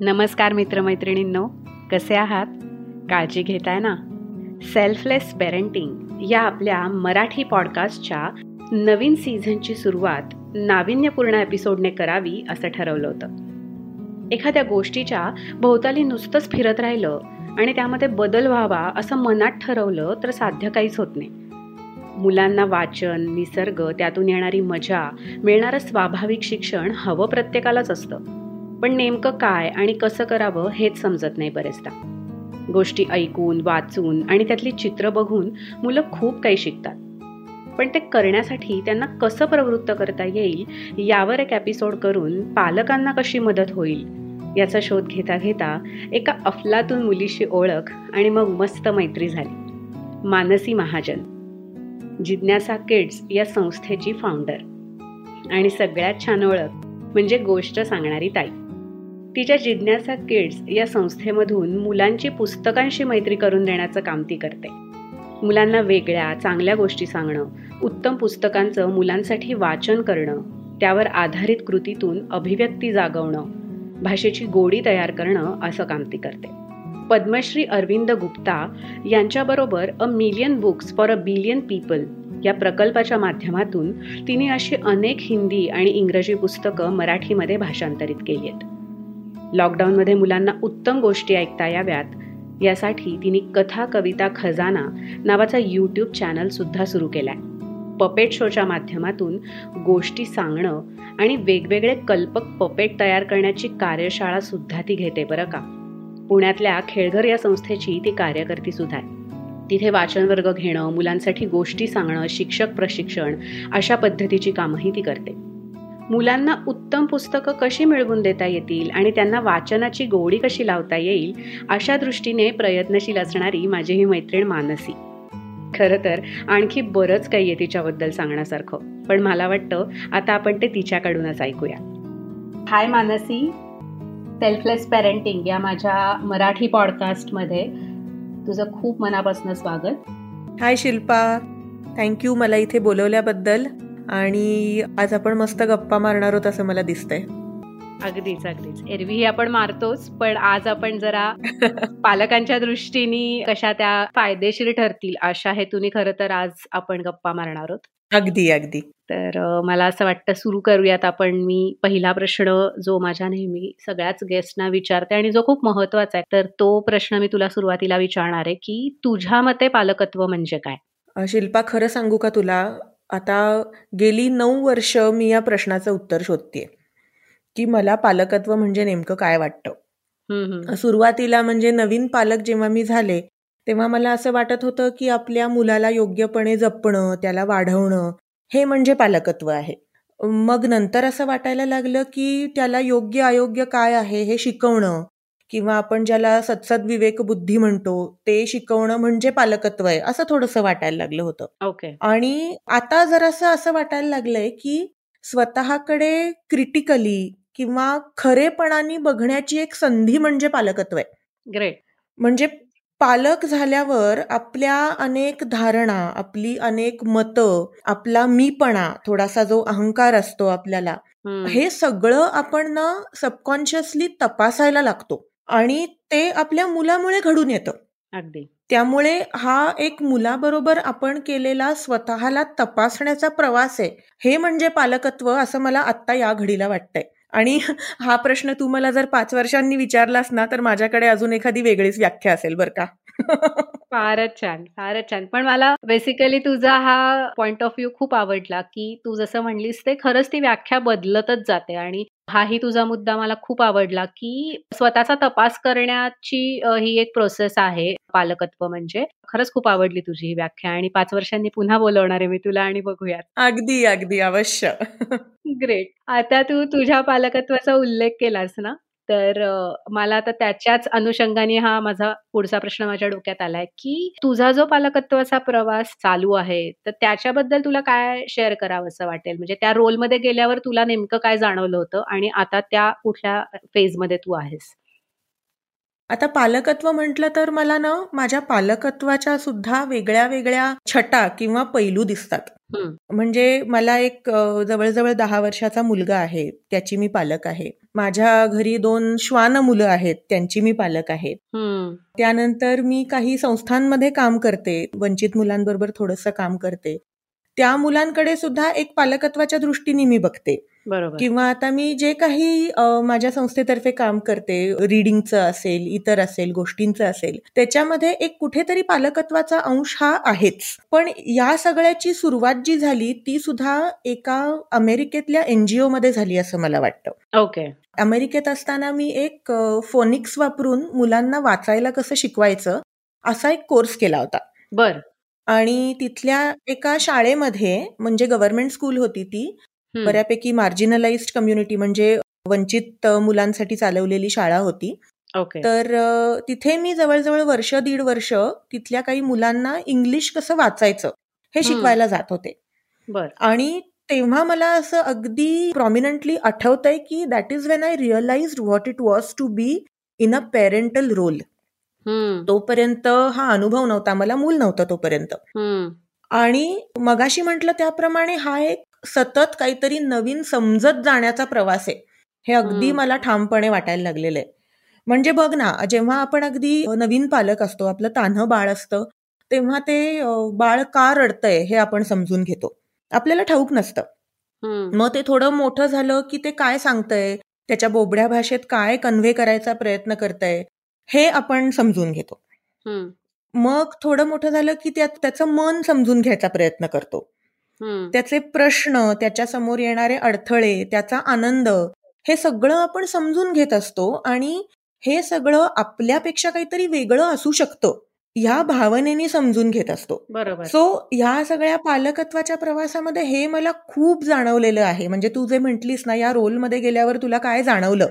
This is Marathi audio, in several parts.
नमस्कार मित्रमैत्रिणींनो कसे आहात? काळजी घेताय ना? सेल्फलेस पेरेंटिंग या आपल्या मराठी पॉडकास्टच्या नवीन सीझनची सुरुवात नाविन्यपूर्ण एपिसोडने करावी असं ठरवलं होतं. एखाद्या गोष्टीच्या भोवताली नुसतंच फिरत राहिलं आणि त्यामध्ये बदल व्हावा असं मनात ठरवलं तर साध्य काहीच होत नाही. मुलांना वाचन निसर्ग त्यातून येणारी मजा मिळणारं स्वाभाविक शिक्षण हवं प्रत्येकालाच असतं. पण नेमकं काय आणि कसं करावं हेच समजत नाही बरेचदा. गोष्टी ऐकून वाचून आणि त्यातली चित्र बघून मुलं खूप काही शिकतात. पण ते करण्यासाठी त्यांना कसं प्रवृत्त करता येईल यावर एक एपिसोड करून पालकांना कशी मदत होईल याचा शोध घेता घेता एका अफलातून मुलीशी ओळख आणि मग मस्त मैत्री झाली. मानसी महाजन. जिज्ञासा किड्स या संस्थेची फाउंडर आणि सगळ्यात छान ओळख म्हणजे गोष्ट सांगणारी ताई. तिच्या जिज्ञासा किड्स या संस्थेमधून मुलांची पुस्तकांशी मैत्री करून देण्याचं काम ती करते. मुलांना वेगळ्या चांगल्या गोष्टी सांगणं उत्तम पुस्तकांचं मुलांसाठी वाचन करणं त्यावर आधारित कृतीतून अभिव्यक्ती जागवणं भाषेची गोडी तयार करणं असं काम ती करते. पद्मश्री अरविंद गुप्ता यांच्याबरोबर a million books for a billion people या प्रकल्पाच्या माध्यमातून तिने अशी अनेक हिंदी आणि इंग्रजी पुस्तकं मराठीमध्ये भाषांतरित केली आहेत. लॉकडाऊनमध्ये मुलांना उत्तम गोष्टी ऐकता याव्यात. यासाठी तिने कथा कविता खजाना नावाचा यूट्यूब चॅनल सुद्धा सुरू केलाय. पपेट शोच्या माध्यमातून गोष्टी सांगणं आणि वेगवेगळे कल्पक पपेट तयार करण्याची कार्यशाळा सुद्धा ती घेते बरं का. पुण्यातल्या खेळघर या संस्थेची ती कार्यकर्ती सुद्धा आहे. तिथे वाचन वर्ग घेणं मुलांसाठी गोष्टी सांगणं शिक्षक प्रशिक्षण अशा पद्धतीची कामंही ती करते. मुलांना उत्तम पुस्तकं कशी मिळवून देता येतील आणि त्यांना वाचनाची गोडी कशी लावता येईल अशा दृष्टीने प्रयत्नशील असणारी माझी ही मैत्रीण मानसी. खरं तर आणखी बरंच काही आहे तिच्याबद्दल सांगण्यासारखं पण मला वाटतं आता आपण ते तिच्याकडूनच ऐकूया. हाय मानसी. सेल्फलेस पेरेंटिंग या माझ्या मराठी पॉडकास्टमध्ये तुझं खूप मनापासून स्वागत. हाय शिल्पा. थँक्यू मला इथे बोलवल्याबद्दल. आणि आज आपण मस्त गप्पा मारणार आहोत असं मला दिसतंय. अगदीच अगदीच. एरवीही आपण मारतोच पण आज आपण जरा पालकांच्या दृष्टीने कशा त्या फायदेशीर ठरतील अशा हेतूने खरं तर आज आपण गप्पा मारणार आहोत. अगदी अगदी. तर मला असं वाटतं सुरू करूयात आपण. मी पहिला प्रश्न जो माझ्या नेहमी सगळ्याच गेस्टना विचारते आणि जो खूप महत्त्वाचा आहे तर तो प्रश्न मी तुला सुरुवातीला विचारणार आहे की तुझ्या मते पालकत्व म्हणजे काय? शिल्पा खरं सांगू का तुला? आता गेली नऊ वर्ष मी या प्रश्नाचं उत्तर शोधते की मला पालकत्व म्हणजे नेमकं काय वाटतं? सुरुवातीला म्हणजे नवीन पालक जेव्हा मी झाले तेव्हा मला असं वाटत होतं की आपल्या मुलाला योग्यपणे जपणं त्याला वाढवणं हे म्हणजे पालकत्व आहे. मग नंतर असं वाटायला लागलं की त्याला योग्य अयोग्य काय आहे हे शिकवणं किंवा आपण ज्याला सत्सद विवेक बुद्धी म्हणतो ते शिकवणं म्हणजे पालकत्व आहे असं थोडंसं वाटायला लागलं होतं. ओके. आणि आता जरासं असं वाटायला लागलंय की स्वतःकडे क्रिटिकली किंवा खरेपणाने बघण्याची एक संधी म्हणजे पालकत्व आहे. ग्रेट म्हणजे पालक झाल्यावर आपल्या अनेक धारणा आपली अनेक मतं आपला मीपणा थोडासा जो अहंकार असतो आपल्याला हे सगळं आपण ना सबकॉन्शियसली तपासायला लागतो. आणि ते आपल्या मुलामुळे घडून येतं. अगदी. त्यामुळे हा एक मुलाबरोबर आपण केलेला स्वतःला तपासण्याचा प्रवास आहे हे म्हणजे पालकत्व असं मला आत्ता या घडीला वाटतंय. आणि हा प्रश्न तू मला जर पाच वर्षांनी विचारलास ना तर माझ्याकडे अजून एखादी वेगळीच व्याख्या असेल बरं का. फारच छान फारच छान. पण मला बेसिकली तुझा हा पॉइंट ऑफ व्ह्यू खूप आवडला की तू जसं म्हणलीस ते खरंच ती व्याख्या बदलतच जाते आणि हाही तुझा मुद्दा मला खूप आवडला की स्वतःचा तपास करण्याची ही एक प्रोसेस आहे पालकत्व म्हणजे. खरंच खूप आवडली तुझी ही व्याख्या आणि पाच वर्षांनी पुन्हा बोलवणार आहे मी तुला आणि बघूयात. अगदी अगदी अवश्य. ग्रेट आता तू तुझ्या पालकत्वाचा उल्लेख केलास ना? तर मला आता त्याच्याच अनुषंगाने हा माझा पुढचा प्रश्न माझ्या डोक्यात आलाय की तुझा जो पालकत्वाचा प्रवास चालू आहे तर त्याच्याबद्दल तुला काय शेअर करावं असं वाटेल? म्हणजे त्या रोलमध्ये गेल्यावर तुला नेमकं काय जाणवलं होतं आणि आता त्या कुठल्या फेजमध्ये तू आहेस? आता पालकत्व म्हटलं तर मला ना माझ्या पालकत्वाच्या सुद्धा वेगळ्या वेगळ्या छटा किंवा पैलू दिसतात. म्हणजे मला एक जवळजवळ दहा वर्षाचा मुलगा आहे त्याची मी पालक आहे. माझ्या घरी दोन श्वान मुलं आहेत त्यांची मी पालक आहे. त्यानंतर मी काही संस्थांमध्ये काम करते वंचित मुलांबरोबर थोडस काम करते. त्या मुलांकडे सुद्धा एक पालकत्वाच्या दृष्टीने मी बघते. किंवा आता मी जे काही माझ्या संस्थेतर्फे काम करते रिडिंगचं असेल इतर असेल गोष्टींचं असेल त्याच्यामध्ये एक कुठेतरी पालकत्वाचा अंश हा आहेच. पण या सगळ्याची सुरुवात जी झाली ती सुद्धा एका अमेरिकेतल्या एनजीओ मध्ये झाली असं मला वाटतं. ओके. अमेरिकेत असताना मी एक फोनिक्स वापरून मुलांना वाचायला कसं शिकवायचं असा एक कोर्स केला होता. बर. आणि तिथल्या एका शाळेमध्ये म्हणजे गव्हर्नमेंट स्कूल होती ती बऱ्यापैकी मार्जिनलाइज्ड कम्युनिटी म्हणजे वंचित मुलांसाठी चालवलेली शाळा होती. तर तिथे मी जवळजवळ वर्ष दीड वर्ष तिथल्या काही मुलांना इंग्लिश कसं वाचायचं हे शिकवायला जात होते. आणि तेव्हा मला असं अगदी प्रॉमिनंटली आठवतंय की that is when I realise what it was to be in a parental role तोपर्यंत हा अनुभव नव्हता मला मूल नव्हतं तोपर्यंत. आणि मगाशी म्हटलं त्याप्रमाणे हा एक सतत काहीतरी नवीन समजत जाण्याचा प्रवास आहे. हे अगदी मला ठामपणे वाटायला लागलेलं आहे. म्हणजे बघ ना जेव्हा आपण अगदी नवीन पालक असतो आपलं तान्ह बाळ असतं तेव्हा ते बाळ का रडतंय हे आपण समजून घेतो. आपल्याला ठाऊक नसतं. मग ते थोडं मोठं झालं की ते काय सांगतंय त्याच्या बोबड्या भाषेत काय कन्व्हे करायचा प्रयत्न करतंय हे आपण समजून घेतो. मग थोडं मोठं झालं की त्याचं मन समजून घ्यायचा प्रयत्न करतो. त्याचे प्रश्न त्याच्यासमोर येणारे अडथळे त्याचा आनंद हे सगळं आपण समजून घेत असतो आणि हे सगळं आपल्यापेक्षा काहीतरी वेगळं असू शकतं ह्या भावनेने समजून घेत असतो. बरोबर. सो ह्या सगळ्या पालकत्वाच्या प्रवासामध्ये हे मला खूप जाणवलेलं आहे. म्हणजे तू जे म्हंटलीस ना या रोलमध्ये गेल्यावर तुला काय जाणवलं?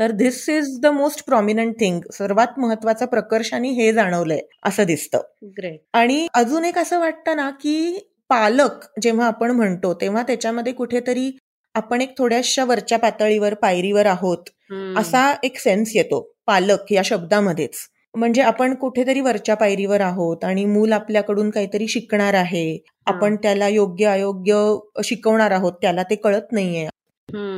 तर this is the most prominent thing सर्वात महत्वाचं प्रकर्षाने हे जाणवलंय असं दिसतं. आणि अजून एक असं वाटतं ना की पालक जेव्हा आपण म्हणतो तेव्हा त्याच्यामध्ये कुठेतरी आपण एक थोड्याशा वरच्या पातळीवर पायरीवर आहोत असा एक सेन्स येतो पालक या शब्दामध्येच. म्हणजे आपण कुठेतरी वरच्या पायरीवर आहोत आणि मूल आपल्याकडून काहीतरी शिकणार आहे. आपण त्याला योग्य अयोग्य शिकवणार आहोत त्याला ते कळत नाहीये.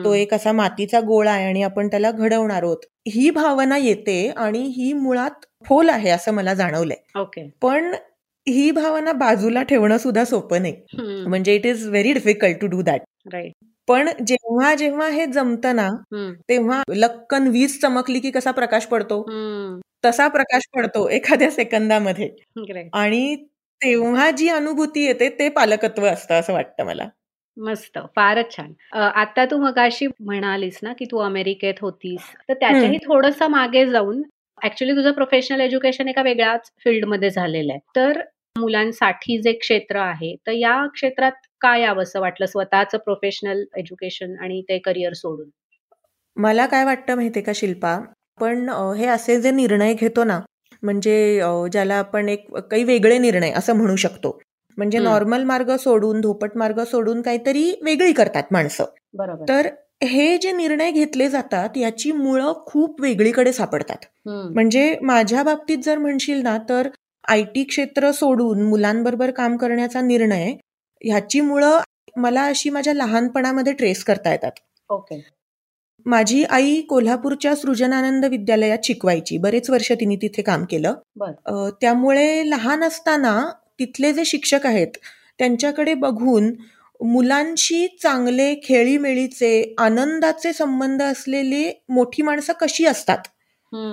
तो एक असा मातीचा गोळा आहे आणि आपण त्याला घडवणार आहोत. ही भावना येते आणि ही मुळात फोल आहे असं मला जाणवलंय. ओके. पण ही भावना बाजूला ठेवणं सुद्धा सोपं नाही. म्हणजे it is very difficult to do that पण जेव्हा जेव्हा हे जमतं ना तेव्हा लक्कन वीज चमकली की कसा प्रकाश पडतो? तसा प्रकाश पडतो एखाद्या सेकंदामध्ये. आणि तेव्हा जी अनुभूती येते ते पालकत्व असतं असं वाटतं मला. मस्त फारच छान. आता तू मगाशी म्हणालीस ना की तू अमेरिकेत होतीस. तर त्याच्याही थोडस मागे जाऊन ऍक्च्युली तुझं प्रोफेशनल एज्युकेशन एका वेगळ्याच फील्डमध्ये झालेलं आहे. तर मुलांसाठी जे क्षेत्र आहे तर या क्षेत्रात काय यावं असं वाटलं? स्वतःचं प्रोफेशनल एज्युकेशन आणि ते करिअर सोडून. मला काय वाटतं माहितीये का शिल्पा? पण हे असे जे निर्णय घेतो ना म्हणजे ज्याला आपण एक काही वेगळे निर्णय असं म्हणू शकतो. म्हणजे नॉर्मल मार्ग सोडून धोपट मार्ग सोडून काहीतरी वेगळी करतात माणसं. बरोबर. तर हे जे निर्णय घेतले जातात याची मुळं खूप वेगळीकडे सापडतात. म्हणजे माझ्या बाबतीत जर म्हणशील ना तर आय टी क्षेत्र सोडून मुलांबरोबर काम करण्याचा निर्णय ह्याची मुळं मला अशी माझ्या लहानपणामध्ये ट्रेस करता येतात. ओके. माझी आई कोल्हापूरच्या सृजनानंद विद्यालयात शिकवायची. बरेच वर्ष तिने तिथे काम केलं. त्यामुळे लहान असताना तिथले जे शिक्षक आहेत त्यांच्याकडे बघून मुलांशी चांगले खेळीमेळीचे आनंदाचे संबंध असलेले मोठी माणसं कशी असतात?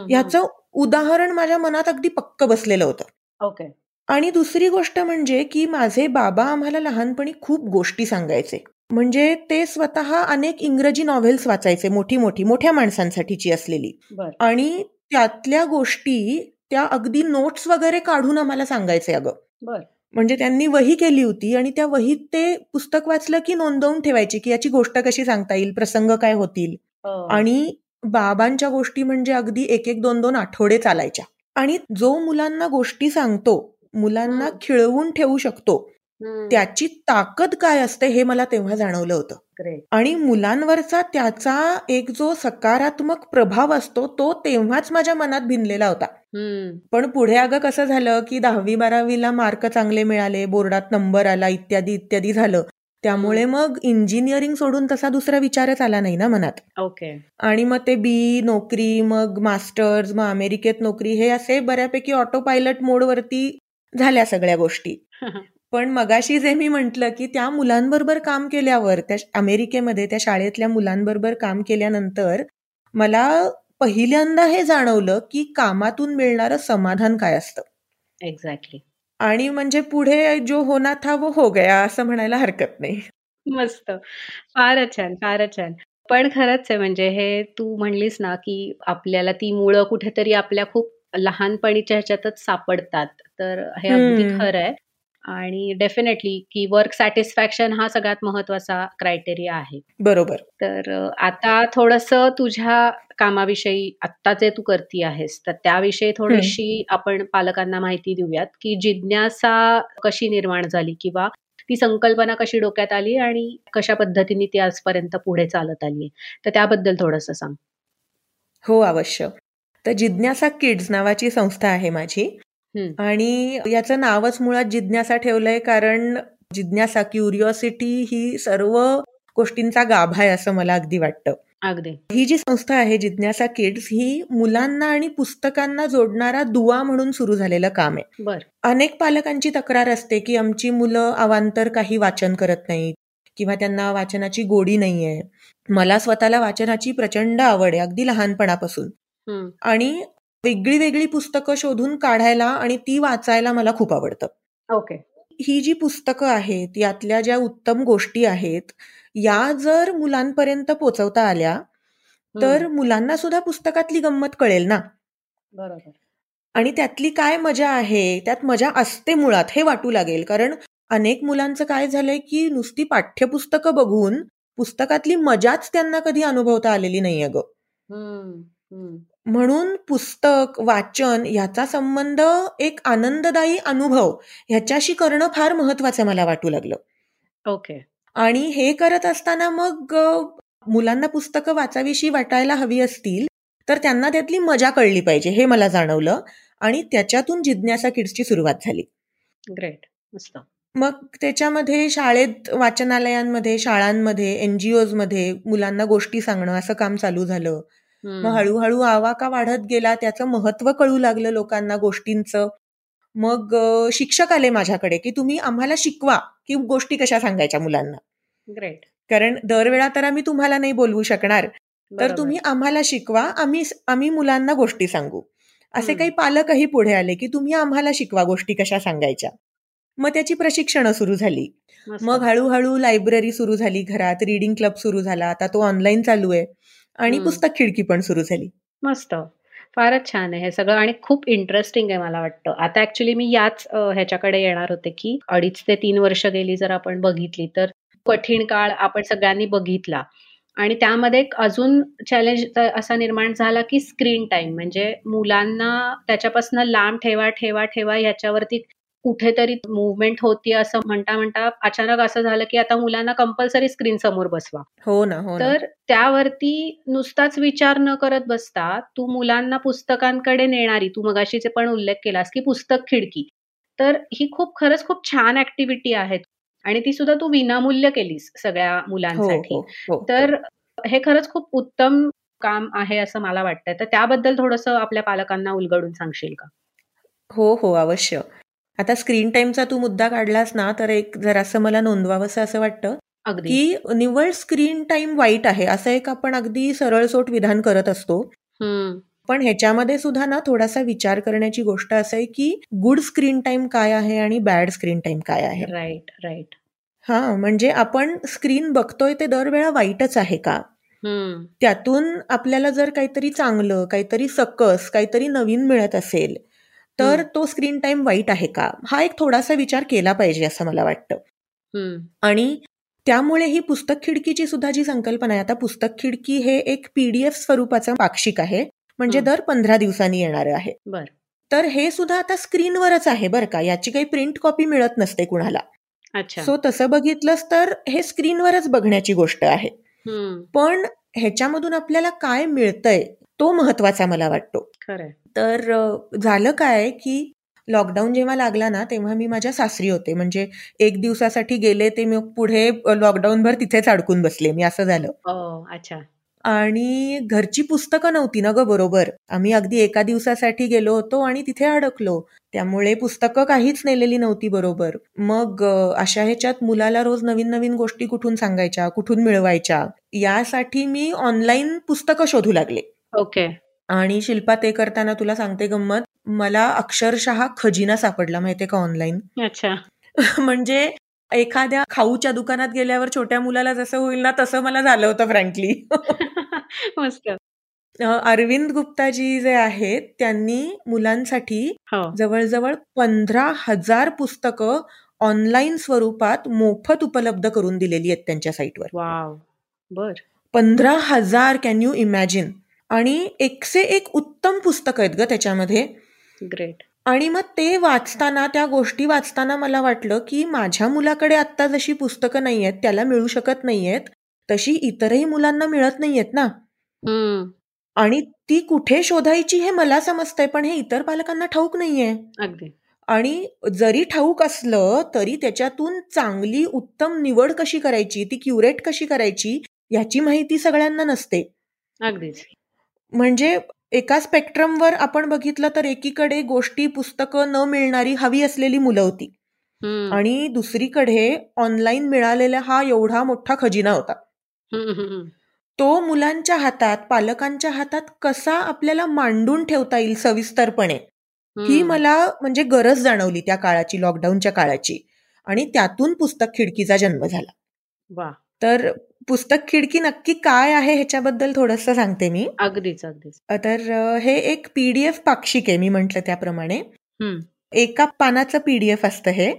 याचं उदाहरण माझ्या मनात अगदी पक्क बसलेलं होतं. ओके. आणि दुसरी गोष्ट म्हणजे की माझे बाबा आम्हाला लहानपणी खूप गोष्टी सांगायचे. म्हणजे ते स्वतः अनेक इंग्रजी नॉव्हेल्स वाचायचे मोठी मोठी मोठ्या माणसांसाठीची असलेली. आणि त्यातल्या गोष्टी त्या अगदी नोट्स वगैरे काढून आम्हाला सांगायचे अगं. म्हणजे त्यांनी वही केली होती आणि त्या वहीत ते पुस्तक वाचलं की नोंदवून ठेवायची की याची गोष्ट कशी सांगता येईल प्रसंग काय होतील? आणि बाबांच्या गोष्टी म्हणजे अगदी एक एक दोन दोन आठवडे चालायच्या. आणि जो मुलांना गोष्टी सांगतो मुलांना खिळवून ठेवू शकतो त्याची ताकद काय असते हे मला तेव्हा जाणवलं होतं. आणि मुलांवरचा त्याचा एक जो सकारात्मक प्रभाव असतो तो तेव्हाच माझ्या मनात भिनलेला होता. पण पुढे अगं कसं झालं की दहावी बारावीला मार्क चांगले मिळाले बोर्डात नंबर आला इत्यादी इत्यादी झालं. त्यामुळे मग इंजिनिअरिंग सोडून तसा दुसरा विचारच आला नाही ना मनात. ओके. आणि मग ते बी नोकरी मग मास्टर्स मग अमेरिकेत नोकरी हे असे बऱ्यापैकी ऑटो पायलट मोडवरती झाल्या सगळ्या गोष्टी. पण मगाशी जे मी म्हंटल की त्या मुलांबरोबर काम केल्यावर त्या अमेरिकेमध्ये त्या शाळेतल्या मुलांबरोबर काम केल्यानंतर मला पहिल्यांदा हे जाणवलं की कामातून मिळणारं समाधान काय असतं. एक्झॅक्टली आणि म्हणजे पुढे जो होना था वो हो गया असं म्हणायला हरकत नाही. मस्त. फारच छान फारच छान. पण खरंच आहे म्हणजे हे तू म्हणलीस ना की आपल्याला ती मुळं कुठेतरी आपल्या खूप लहानपणीच्या ह्याच्यातच सापडतात. तर हे अगदी खरं आहे. आणि डेफिनेटली की वर्क सॅटिस्फॅक्शन हा सगळ्यात महत्त्वाचा क्रायटेरिया आहे. बरोबर. तर आता थोडस तुझ्या कामाविषयी आत्ता जे तू करती आहेस तर त्याविषयी थोडीशी आपण पालकांना माहिती देऊयात की जिज्ञासा कशी निर्माण झाली किंवा ती संकल्पना कशी डोक्यात आली आणि कशा पद्धतीने ती आजपर्यंत पुढे चालत आली तर त्याबद्दल थोडस सांग. हो अवश्य. तर जिज्ञासा किड्स नावाची संस्था आहे माझी. आणि याचं नावच मुळात जिज्ञासा ठेवलंय कारण जिज्ञासा क्युरिओसिटी ही सर्व गोष्टींचा गाभा आहे असं मला अगदी वाटतं. अगदी. ही जी संस्था आहे जिज्ञासा किड्स ही मुलांना आणि पुस्तकांना जोडणारा दुवा म्हणून सुरू झालेलं काम आहे. बर. अनेक पालकांची तक्रार असते की आमची मुलं अवांतर काही वाचन करत नाहीत किंवा त्यांना वाचनाची गोडी नाहीये. मला स्वतःला वाचनाची प्रचंड आवड आहे अगदी लहानपणापासून. आणि वेगळी वेगळी पुस्तकं शोधून काढायला आणि ती वाचायला मला खूप आवडतं. ओके. ही जी पुस्तकं आहेत यातल्या ज्या उत्तम गोष्टी आहेत या जर मुलांपर्यंत पोचवता आल्या तर मुलांना सुद्धा पुस्तकातली गंमत कळेल ना? बरोबर. आणि त्यातली काय मजा आहे त्यात मजा असते मुळात हे वाटू लागेल. कारण अनेक मुलांचं काय झालंय की नुसती पाठ्यपुस्तकं बघून पुस्तकातली मजाच त्यांना कधी अनुभवता आलेली नाहीये ग. म्हणून पुस्तक वाचन ह्याचा संबंध एक आनंददायी अनुभव ह्याच्याशी करणं फार महत्वाचं मला वाटू लागलं. ओके. आणि हे करत असताना मग मुलांना पुस्तकं वाचावीशी वाटायला हवी असतील तर त्यांना त्यातली मजा कळली पाहिजे हे मला जाणवलं आणि त्याच्यातून जिज्ञासा किड्सची सुरुवात झाली. ग्रेट. मस्त. मग त्याच्यामध्ये शाळेत वाचनालयांमध्ये शाळांमध्ये एनजीओजमध्ये मुलांना गोष्टी सांगणं असं काम चालू झालं. मग हळूहळू आवाका वाढत गेला त्याचं महत्त्व कळू लागलं लोकांना गोष्टींचं. मग शिक्षक आले माझ्याकडे की तुम्ही आम्हाला शिकवा की गोष्टी कशा सांगायच्या मुलांना. ग्रेट कारण दरवेळा तर आम्ही तुम्हाला नाही बोलवू शकणार. तर तुम्ही आम्हाला शिकवा आम्ही आम्ही मुलांना गोष्टी सांगू. असे काही पालकही पुढे आले की तुम्ही आम्हाला शिकवा गोष्टी कशा सांगायच्या. मग त्याची प्रशिक्षणं सुरू झाली. मग हळूहळू लायब्ररी सुरू झाली घरात रिडिंग क्लब सुरू झाला. आता तो ऑनलाईन चालू आहे. आणि पुस्तक खिडकी पण सुरू झाली. मस्त. फारच छान आहे हे सगळं आणि खूप इंटरेस्टिंग आहे मला वाटतं. आता ऍक्च्युली मी याच ह्याच्याकडे येणार होते की अडीच ते तीन वर्ष गेली जर आपण बघितली तर कठीण काळ आपण सगळ्यांनी बघितला. आणि त्यामध्ये अजून चॅलेंज असा निर्माण झाला की स्क्रीन टाइम म्हणजे मुलांना त्याच्यापासून लांब ठेवा ठेवा ठेवा ह्याच्यावरती कुठेतरी मुवमेंट होती असं म्हणता म्हणता अचानक असं झालं की आता मुलांना कंपल्सरी स्क्रीन समोर बसवा. हो ना हो तर त्यावरती नुसताच विचार न करत बसता तू मुलांना पुस्तकांकडे नेणारी तू मगाशीचे पण उल्लेख केलास की पुस्तक खिडकी तर ही खूप खरंच खूप छान ऍक्टिव्हिटी आहे आणि ती सुद्धा तू विनामूल्य केलीस सगळ्या मुलांसाठी. हो, हो, तर हे खरंच खूप उत्तम काम आहे असं मला वाटतंय. तर त्याबद्दल थोडस आपल्या पालकांना उलगडून सांगशील का? हो हो अवश्य. आता स्क्रीन टाइमचा तू मुद्दा काढलास ना तर एक जरासं मला नोंदवावंसं असं वाटतं की निव्वळ स्क्रीन टाइम वाईट आहे असं एक आपण अगदी सरळसोट विधान करत असतो. पण ह्याच्यामध्ये सुद्धा ना थोडासा विचार करण्याची गोष्ट असं आहे की गुड स्क्रीन टाइम काय आहे आणि बॅड स्क्रीन टाइम काय आहे? राईट राईट हा म्हणजे आपण स्क्रीन बघतोय ते दरवेळा वाईटच आहे का? त्यातून आपल्याला जर काहीतरी चांगलं काहीतरी सकस काहीतरी नवीन मिळत असेल तर तो स्क्रीन टाइम वाईट आहे का? हा एक थोडासा विचार केला पाहिजे असं मला वाटतं. आणि त्यामुळे ही पुस्तक खिडकीची सुद्धा जी संकल्पना आहे आता पुस्तक खिडकी हे एक पीडीएफ स्वरूपाचं पाक्षिक आहे म्हणजे दर पंधरा दिवसांनी येणार आहे. तर हे सुद्धा आता स्क्रीनवरच आहे बरं का याची काही प्रिंट कॉपी मिळत नसते कुणाला. सो तसं बघितलंच तर हे स्क्रीनवरच बघण्याची गोष्ट आहे. पण ह्याच्यामधून आपल्याला काय मिळतंय? तो महत्त्वाचा मला वाटतो. तर झालं काय की लॉकडाऊन जेव्हा लागला ना तेव्हा मी माझ्या सासरी होते. म्हणजे एक दिवसासाठी गेले ते मी पुढे लॉकडाऊन भर तिथेच अडकून बसले मी असं झालं. अच्छा. आणि घरची पुस्तकं नव्हती ना ग बरोबर. आम्ही अगदी एका दिवसासाठी गेलो होतो आणि तिथे अडकलो. त्यामुळे पुस्तकं काहीच नेलेली नव्हती बरोबर. मग अशा ह्याच्यात मुलाला रोज नवीन नवीन गोष्टी कुठून सांगायच्या कुठून मिळवायच्या यासाठी मी ऑनलाईन पुस्तकं शोधू लागले. ओके. आणि शिल्पा ते करताना तुला सांगते गंमत. मला अक्षरशः खजिना सापडला माहितीये का ऑनलाईन अच्छा. म्हणजे एखाद्या खाऊच्या दुकानात गेल्यावर छोट्या मुलाला जसं होईल ना तसं मला झालं होतं फ्रँकली मस्त. अरविंद गुप्ताजी जे आहेत त्यांनी मुलांसाठी हो. जवळजवळ पंधरा हजार पुस्तकं ऑनलाईन स्वरूपात मोफत उपलब्ध करून दिलेली आहेत त्यांच्या साईटवर वाव. बर. पंधरा हजार कॅन यू इमॅजिन आणि एकसे एक उत्तम पुस्तक आहेत ग त्याच्यामध्ये. ग्रेट आणि मग ते वाचताना त्या गोष्टी वाचताना मला वाटलं की माझ्या मुलाकडे आता जशी पुस्तकं नाही आहेत त्याला मिळू शकत नाहीयेत तशी इतरही मुलांना मिळत नाहीयेत ना. आणि ती कुठे शोधायची हे मला समजतंय पण हे इतर पालकांना ठाऊक नाहीये. अगदी. आणि जरी ठाऊक असलं तरी त्याच्यातून चांगली उत्तम निवड कशी करायची ती क्युरेट कशी करायची याची माहिती सगळ्यांना नसते. अगदीच. म्हणजे एका स्पेक्ट्रमवर आपण बघितलं तर एकीकडे गोष्टी पुस्तकं न मिळणारी हवी असलेली मुलं होती. आणि दुसरीकडे ऑनलाईन मिळालेला हा एवढा मोठा खजिना होता. तो मुलांच्या हातात पालकांच्या हातात कसा आपल्याला मांडून ठेवता येईल सविस्तरपणे ही मला म्हणजे गरज जाणवली त्या काळाची लॉकडाऊनच्या काळाची. आणि त्यातून पुस्तक खिडकीचा जन्म झाला. वा तर पुस्तक खिडकी नक्की काय आहे ह्याच्याबद्दल थोडस सांगते मी. अगदीच अगदीच. तर हे एक पीडीएफ पाक्षिक आहे मी म्हंटल त्याप्रमाणे. एका पानाचं पीडीएफ असतं हे.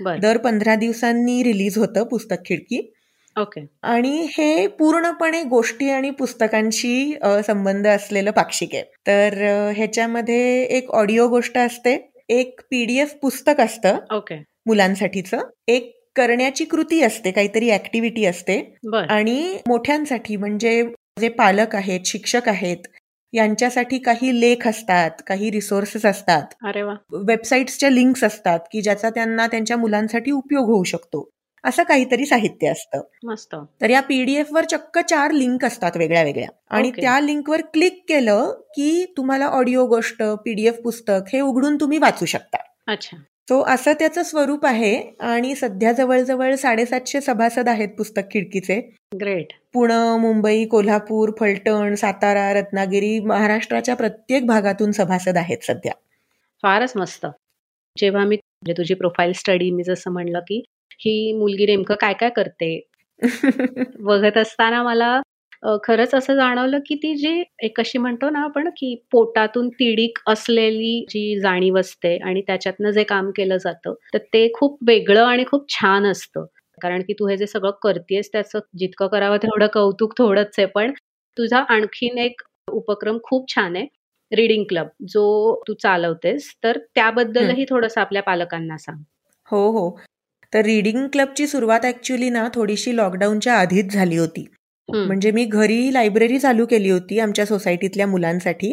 दर पंधरा दिवसांनी रिलीज होतं पुस्तक खिडकी. ओके. आणि हे पूर्णपणे गोष्टी आणि पुस्तकांशी संबंध असलेलं पाक्षिक आहे. तर ह्याच्यामध्ये एक ऑडिओ गोष्ट असते. एक पीडीएफ पुस्तक असतं. ओके. मुलांसाठीचं. एक करण्याची कृती असते काहीतरी ऍक्टिव्हिटी असते. आणि मोठ्यांसाठी म्हणजे जे पालक आहेत शिक्षक आहेत यांच्यासाठी काही लेख असतात काही रिसोर्सेस असतात. वेबसाईट्सच्या लिंक्स असतात की ज्याचा त्यांना त्यांच्या मुलांसाठी उपयोग होऊ शकतो. असं काहीतरी साहित्य असतं. मस्त. तर या पीडीएफ वर चक्क चार लिंक असतात वेगळ्या वेगळ्या. आणि त्या लिंकवर क्लिक केलं की तुम्हाला ऑडिओ गोष्ट पीडीएफ पुस्तक हे उघडून तुम्ही वाचू शकता. अच्छा. तो असं त्याचं स्वरूप आहे आणि सध्या जवळजवळ साडेसातशे सभासद आहेत पुस्तक खिडकीचे. ग्रेट. पुणे मुंबई कोल्हापूर फलटण सातारा रत्नागिरी महाराष्ट्राच्या प्रत्येक भागातून सभासद आहेत सध्या. फारच मस्त. जेव्हा मी म्हणजे तुझी प्रोफाईल स्टडी मी जसं म्हणलं की ही मुलगी नेमकं काय काय करते? बघत असताना मला खरंच असं जाणवलं की ती जी एक अशी म्हणतो ना आपण की पोटातून तिडीक असलेली जी जाणीव असते आणि त्याच्यातनं जे काम केलं जातं तर ते खूप वेगळं आणि खूप छान असतं. कारण की तू हे जे सगळं करतेस त्याचं जितकं करावं तेवढं कौतुक थोडंच आहे पण तुझा आणखीन एक उपक्रम खूप छान आहे रीडिंग क्लब जो तू चालवतेस. तर त्याबद्दलही थोडंसं आपल्या पालकांना सांग. हो हो. तर रीडिंग क्लबची सुरुवात ऍक्च्युली ना थोडीशी लॉकडाऊनच्या आधीच झाली होती. म्हणजे मी घरी लायब्ररी चालू केली होती आमच्या सोसायटीतल्या मुलांसाठी.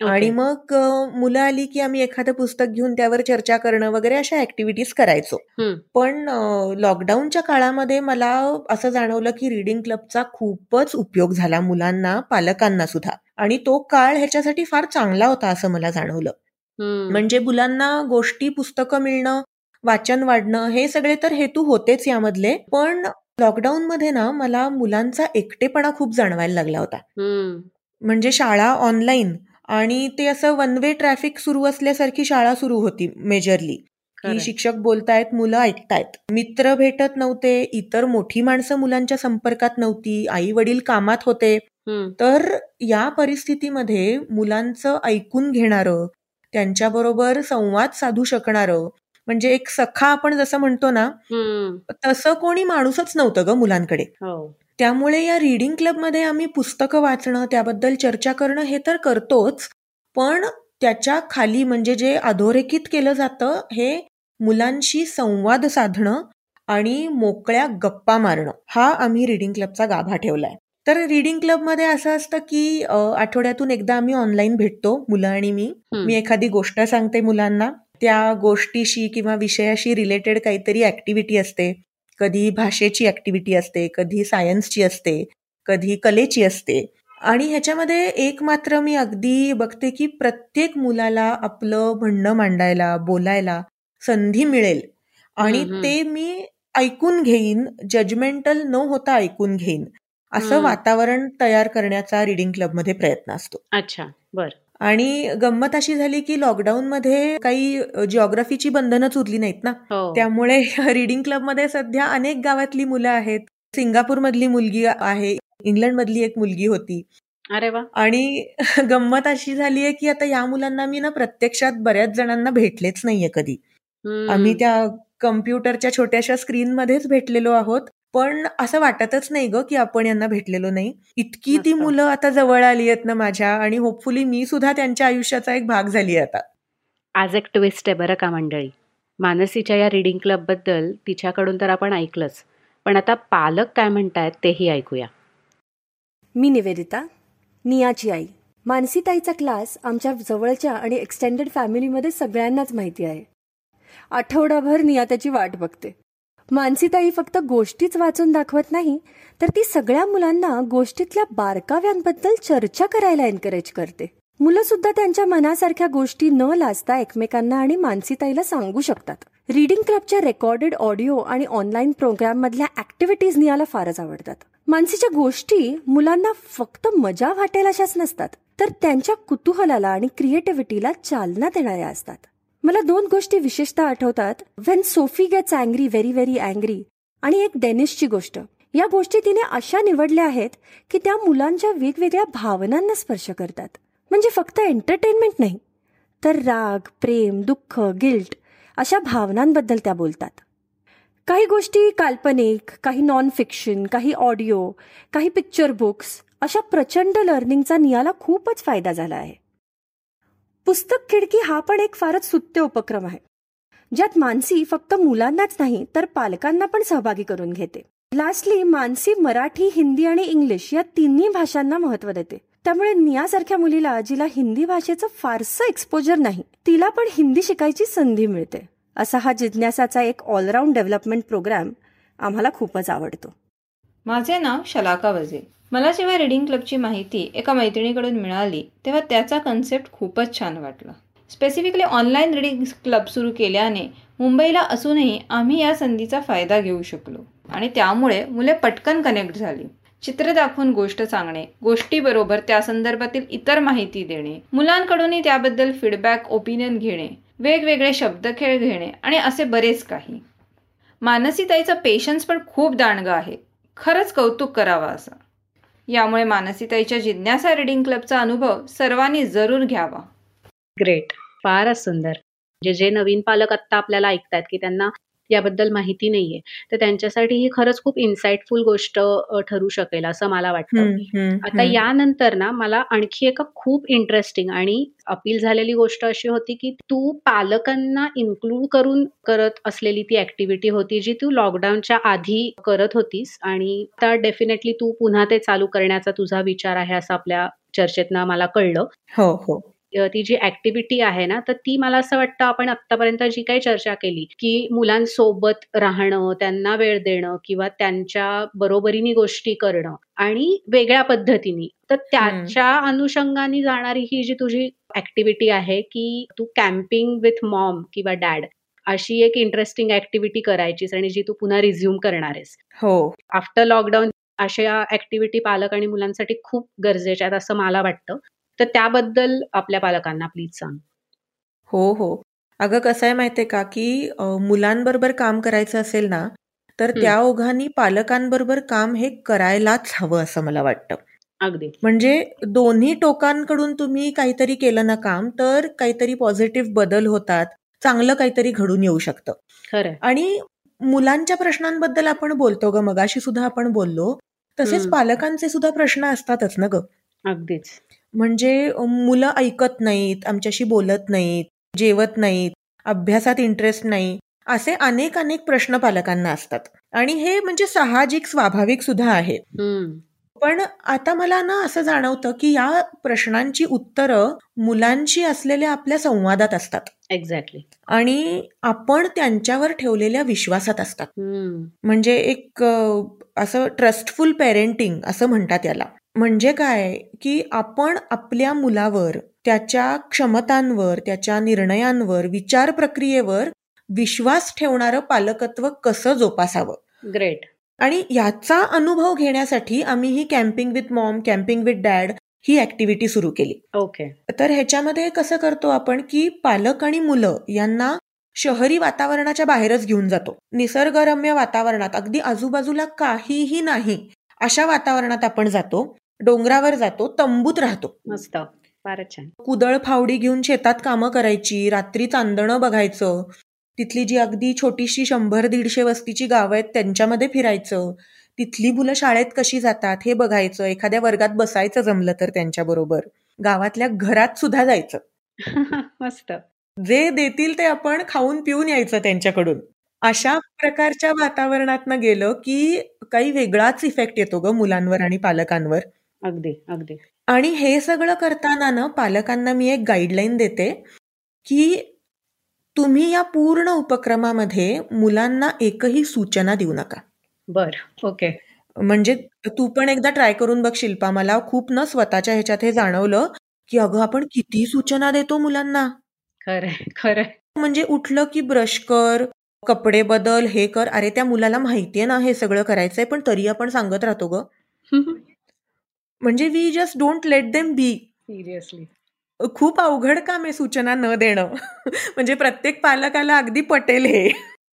आणि मग मुलं आली की आम्ही एखादं पुस्तक घेऊन त्यावर चर्चा करणं वगैरे अशा ऍक्टिव्हिटीज करायचो. पण लॉकडाऊनच्या काळामध्ये मला असं जाणवलं की रिडिंग क्लबचा खूपच उपयोग झाला मुलांना पालकांना सुद्धा. आणि तो काळ ह्याच्यासाठी फार चांगला होता असं मला जाणवलं. म्हणजे मुलांना गोष्टी पुस्तकं मिळणं वाचन वाढणं हे सगळे तर हेतू होतेच यामधले. पण लॉकडाऊन मध्ये ना मला मुलांचा एकटेपणा खूप जाणवायला लागला होता. म्हणजे शाळा ऑनलाईन आणि ते असं वन वे ट्रॅफिक सुरू असल्यासारखी शाळा सुरू होती मेजरली की शिक्षक बोलतायत मुलं ऐकतायत. मित्र भेटत नव्हते इतर मोठी माणसं मुलांच्या संपर्कात नव्हती आई वडील कामात होते. तर या परिस्थितीमध्ये मुलांचं ऐकून घेणारं त्यांच्याबरोबर संवाद साधू शकणारं म्हणजे एक सखा आपण जसं म्हणतो ना तसं कोणी माणूसच नव्हतं ग मुलांकडे. हो. त्यामुळे या रीडिंग क्लबमध्ये आम्ही पुस्तकं वाचणं त्याबद्दल चर्चा करणं हे तर करतोच पण त्याच्याखाली म्हणजे जे अधोरेखित केलं जातं हे मुलांशी संवाद साधणं आणि मोकळ्या गप्पा मारणं हा आम्ही रीडिंग क्लबचा गाभा ठेवलाय. तर रीडिंग क्लबमध्ये असं असतं की आठवड्यातून एकदा आम्ही ऑनलाईन भेटतो मुलं आणि मी. मी एखादी गोष्ट सांगते मुलांना त्या गोष्टीशी किंवा विषयाशी रिलेटेड काहीतरी ऍक्टिव्हिटी असते. कधी भाषेची ऍक्टिव्हिटी असते कधी सायन्सची असते कधी कलेची असते. आणि ह्याच्यामध्ये एक मात्र मी अगदी बघते की प्रत्येक मुलाला आपलं म्हणणं मांडायला बोलायला संधी मिळेल. आणि ते मी ऐकून घेईन जजमेंटल न होता ऐकून घेईन. असं वातावरण तयार करण्याचा रिडिंग क्लबमध्ये प्रयत्न असतो. अच्छा बर. आणि गंमत अशी झाली की लॉकडाऊनमध्ये काही जिओग्राफीची बंधनच उरली नाहीत ना. हो. त्यामुळे रिडिंग क्लबमध्ये सध्या अनेक गावातली मुलं आहेत. सिंगापूर मधली मुलगी आहे. इंग्लंड मधली एक मुलगी होती. अरे वा. आणि गंमत अशी झाली आहे की आता या मुलांना मी ना प्रत्यक्षात बऱ्याच जणांना भेटलेच नाहीये कधी. आम्ही त्या कम्प्युटरच्या छोट्याशा स्क्रीन मध्येच भेटलेलो आहोत. पण असं वाटतच नाही ग की आपण यांना भेटलेलो नाही. इतकी ती मुलं आता जवळ आली आहेत ना माझ्या आणि होपफुली मी सुद्धा त्यांच्या आयुष्याचा एक भाग झाली आता. आज एक ट्विस्ट आहे बरं का मंडळी. मानसीच्या या रिडिंग क्लबबद्दल तिच्याकडून तर आपण ऐकलंच. पण आता पालक काय म्हणतायत तेही ऐकूया. मी निवेदिता नियाची आई. मानसीताईचा क्लास आमच्या जवळच्या आणि एक्सटेंडेड फॅमिलीमध्ये सगळ्यांनाच माहिती आहे. आठवडाभर निया त्याची वाट बघते. मानसीताई फक्त गोष्टीच वाचून दाखवत नाही तर ती सगळ्या मुलांना गोष्टीतल्या बारकाव्यांबद्दल चर्चा करायला एनकरेज करते. मुलं सुद्धा त्यांच्या मनासारख्या गोष्टी न लाजता एकमेकांना आणि मानसीताईला सांगू शकतात. रीडिंग क्लबच्या रेकॉर्डेड ऑडिओ आणि ऑनलाईन प्रोग्राम मधल्या ऍक्टिव्हिटीज नियाला फारच आवडतात. मानसीच्या गोष्टी मुलांना फक्त मजा वाटेल अशाच नसतात तर त्यांच्या कुतूहलाला आणि क्रिएटिव्हिटीला चालना देणाऱ्या असतात. मला दोन गोष्टी विशेषतः आठवतात. When Sophie gets angry very very angry आणि एक डेनिशची गोष्ट. या गोष्टी तिने अशा निवडल्या आहेत की त्या मुलांच्या वेगवेगळ्या भावनांना स्पर्श करतात. म्हणजे फक्त एंटरटेनमेंट नाही. तर राग प्रेम दुःख गिल्ट अशा भावनांबद्दल त्या बोलतात. काही गोष्टी काल्पनिक काही नॉन फिक्शन काही ऑडिओ काही पिक्चर बुक्स अशा प्रचंड लर्निंगचा नियाला खूपच फायदा झाला आहे. पुस्तक खिडकी हा पण एक फारच सुत्य उपक्रम आहे. ज्यात मानसी फक्त मुलांनाच नाही तर पालकांना पण सहभागी करून घेते. लास्टली मानसी मराठी हिंदी आणि इंग्लिश या तिन्ही भाषांना महत्त्व देते. त्यामुळे नियासारख्या मुलीला जिला हिंदी भाषेचं फारसं एक्सपोजर नाही तिला पण हिंदी शिकायची संधी मिळते. असा हा जिज्ञासाचा एक ऑलराऊंड डेव्हलपमेंट प्रोग्राम आम्हाला खूपच आवडतो. माझे नाव शलाका वजे मला जेव्हा रिडिंग क्लबची माहिती एका मैत्रिणीकडून मिळाली तेव्हा त्याचा कन्सेप्ट खूपच छान वाटला. स्पेसिफिकली ऑनलाईन रिडिंग क्लब सुरू केल्याने मुंबईला असूनही आम्ही या संधीचा फायदा घेऊ शकलो आणि त्यामुळे मुले पटकन कनेक्ट झाली. चित्र दाखवून गोष्ट सांगणे गोष्टीबरोबर त्या संदर्भातील इतर माहिती देणे मुलांकडूनही त्याबद्दल फीडबॅक ओपिनियन घेणे वेगवेगळे शब्दखेळ घेणे आणि असे बरेच काही. मानसीताईचा पेशन्स पण खूप दांडगा आहे. खरंच कौतुक करावं असं. यामुळे मानसीताईच्या जिज्ञासा रिडिंग क्लबचा अनुभव सर्वांनी जरूर घ्यावा. ग्रेट फारच सुंदर. जे जे नवीन पालक आत्ता आपल्याला ऐकतात की त्यांना याबद्दल माहिती नाहीये. तर त्यांच्यासाठी ही खरंच खूप इन्साइटफुल गोष्ट ठरू शकेल असं मला वाटतं. आता यानंतर ना मला आणखी एका खूप इंटरेस्टिंग आणि अपील झालेली गोष्ट अशी होती की तू पालकांना इन्क्लूड करून करत असलेली ती ऍक्टिव्हिटी होती जी तू लॉकडाऊनच्या आधी करत होतीस आणि आता डेफिनेटली तू पुन्हा ते चालू करण्याचा तुझा विचार आहे असं आपल्या चर्चेतनं मला कळलं. हो हो. ती जी ऍक्टिव्हिटी आहे ना तर ती मला असं वाटतं आपण आतापर्यंत जी काही चर्चा केली की मुलांसोबत राहणं त्यांना वेळ देणं किंवा त्यांच्या बरोबरीने गोष्टी करणं आणि वेगळ्या पद्धतीने. तर त्याच्या अनुषंगाने जाणारी ही जी तुझी ऍक्टिव्हिटी आहे की तू कॅम्पिंग विथ मॉम किंवा डॅड अशी एक इंटरेस्टिंग ऍक्टिव्हिटी करायचीस आणि जी तू पुन्हा रिझ्युम करणार आहेस. हो. आफ्टर लॉकडाऊन अशा ऍक्टिव्हिटी पालक आणि मुलांसाठी खूप गरजेच्या आहेत असं मला वाटतं. तर त्याबद्दल आपल्या पालकांना प्लीज सांग. हो हो. अगं कसं आहे माहितीये का की मुलांबरोबर काम करायचं असेल ना तर त्या ओघांनी पालकांबरोबर काम हे करायलाच हवं असं मला वाटतं. अगदी. म्हणजे दोन्ही टोकांकडून तुम्ही काहीतरी केलं ना काम तर काहीतरी पॉझिटिव्ह बदल होतात चांगलं काहीतरी घडून येऊ शकतं. खरं आणि मुलांच्या प्रश्नांबद्दल आपण बोलतो ग मगाशी सुद्धा आपण बोललो तसेच पालकांचे सुद्धा प्रश्न असतातच ना ग. अगदीच. म्हणजे मुलं ऐकत नाहीत, आमच्याशी बोलत नाहीत, जेवत नाहीत, अभ्यासात इंटरेस्ट नाही, असे अनेक अनेक प्रश्न पालकांना असतात. आणि हे म्हणजे साहजिक स्वाभाविक सुद्धा आहे. पण आता मला ना असं जाणवतं की या प्रश्नांची उत्तरं मुलांशी असलेल्या आपल्या संवादात असतात. एक्झॅक्टली आणि आपण त्यांच्यावर ठेवलेल्या विश्वासात असतात. म्हणजे एक असं ट्रस्टफुल पेरेंटिंग असं म्हणतात याला. म्हणजे काय? की आपण आपल्या मुलावर त्याच्या क्षमतांवर त्याच्या निर्णयांवर विचार प्रक्रियेवर विश्वास ठेवणारं पालकत्व कसं जोपासावं? ग्रेट आणि याचा अनुभव घेण्यासाठी आम्ही ही camping with mom camping with dad he activity सुरू केली. ओके तर ह्याच्यामध्ये कसं करतो आपण की पालक आणि मुलं यांना शहरी वातावरणाच्या बाहेरच घेऊन जातो. निसर्गरम्य वातावरणात अगदी आजूबाजूला काहीही नाही अशा वातावरणात आपण जातो डोंगरावर जातो तंबूत राहतो. मस्त. छान. कुदळ फावडी घेऊन शेतात कामं करायची रात्री चांदणं बघायचं तिथली जी अगदी छोटीशी शंभर दीडशे वस्तीची गावं आहेत त्यांच्यामध्ये फिरायचं तिथली मुलं शाळेत कशी जातात हे बघायचं एखाद्या वर्गात बसायचं जमलं तर त्यांच्याबरोबर गावातल्या घरात सुद्धा जायचं. मस्त. जे देतील ते आपण खाऊन पिऊन यायचं त्यांच्याकडून. अशा प्रकारच्या वातावरणात गेलं की काही वेगळाच इफेक्ट येतो ग मुलांवर आणि पालकांवर. अगदी अगदी. आणि हे सगळं करताना ना पालकांना मी एक गाईडलाईन देते की तुम्ही या पूर्ण उपक्रमामध्ये मुलांना एकही सूचना देऊ नका. बर ओके. म्हणजे तू पण एकदा ट्राय करून बघ शिल्पा मला खूप न स्वतःच्या ह्याच्यात हे जाणवलं की अगं आपण किती सूचना देतो मुलांना. खरंय खरंय. म्हणजे उठलं की ब्रश कर कपडे बदल हे कर. अरे त्या मुलाला माहितीये ना हे सगळं करायचंय पण तरी आपण सांगत राहतो ग. म्हणजे we just don't let them be seriously खूप अवघड काम आहे सूचना न देणं. म्हणजे प्रत्येक पालकाला अगदी पटेल हे.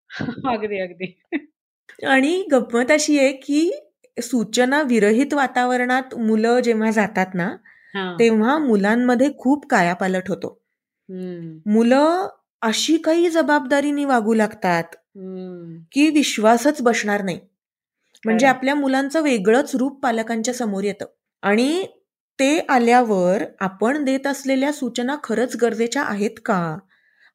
अगदी अगदी. आणि गंमत अशी आहे की सूचना विरहित वातावरणात मुलं जेव्हा जातात ना तेव्हा मुलांमध्ये खूप कायापालट होतो. मुलं अशी काही जबाबदारीनी वागू लागतात की विश्वासच बसणार नाही. म्हणजे आपल्या मुलांचं वेगळंच रूप पालकांच्या समोर येतं. आणि ते आल्यावर आपण देत असलेल्या सूचना खरंच गरजेच्या आहेत का?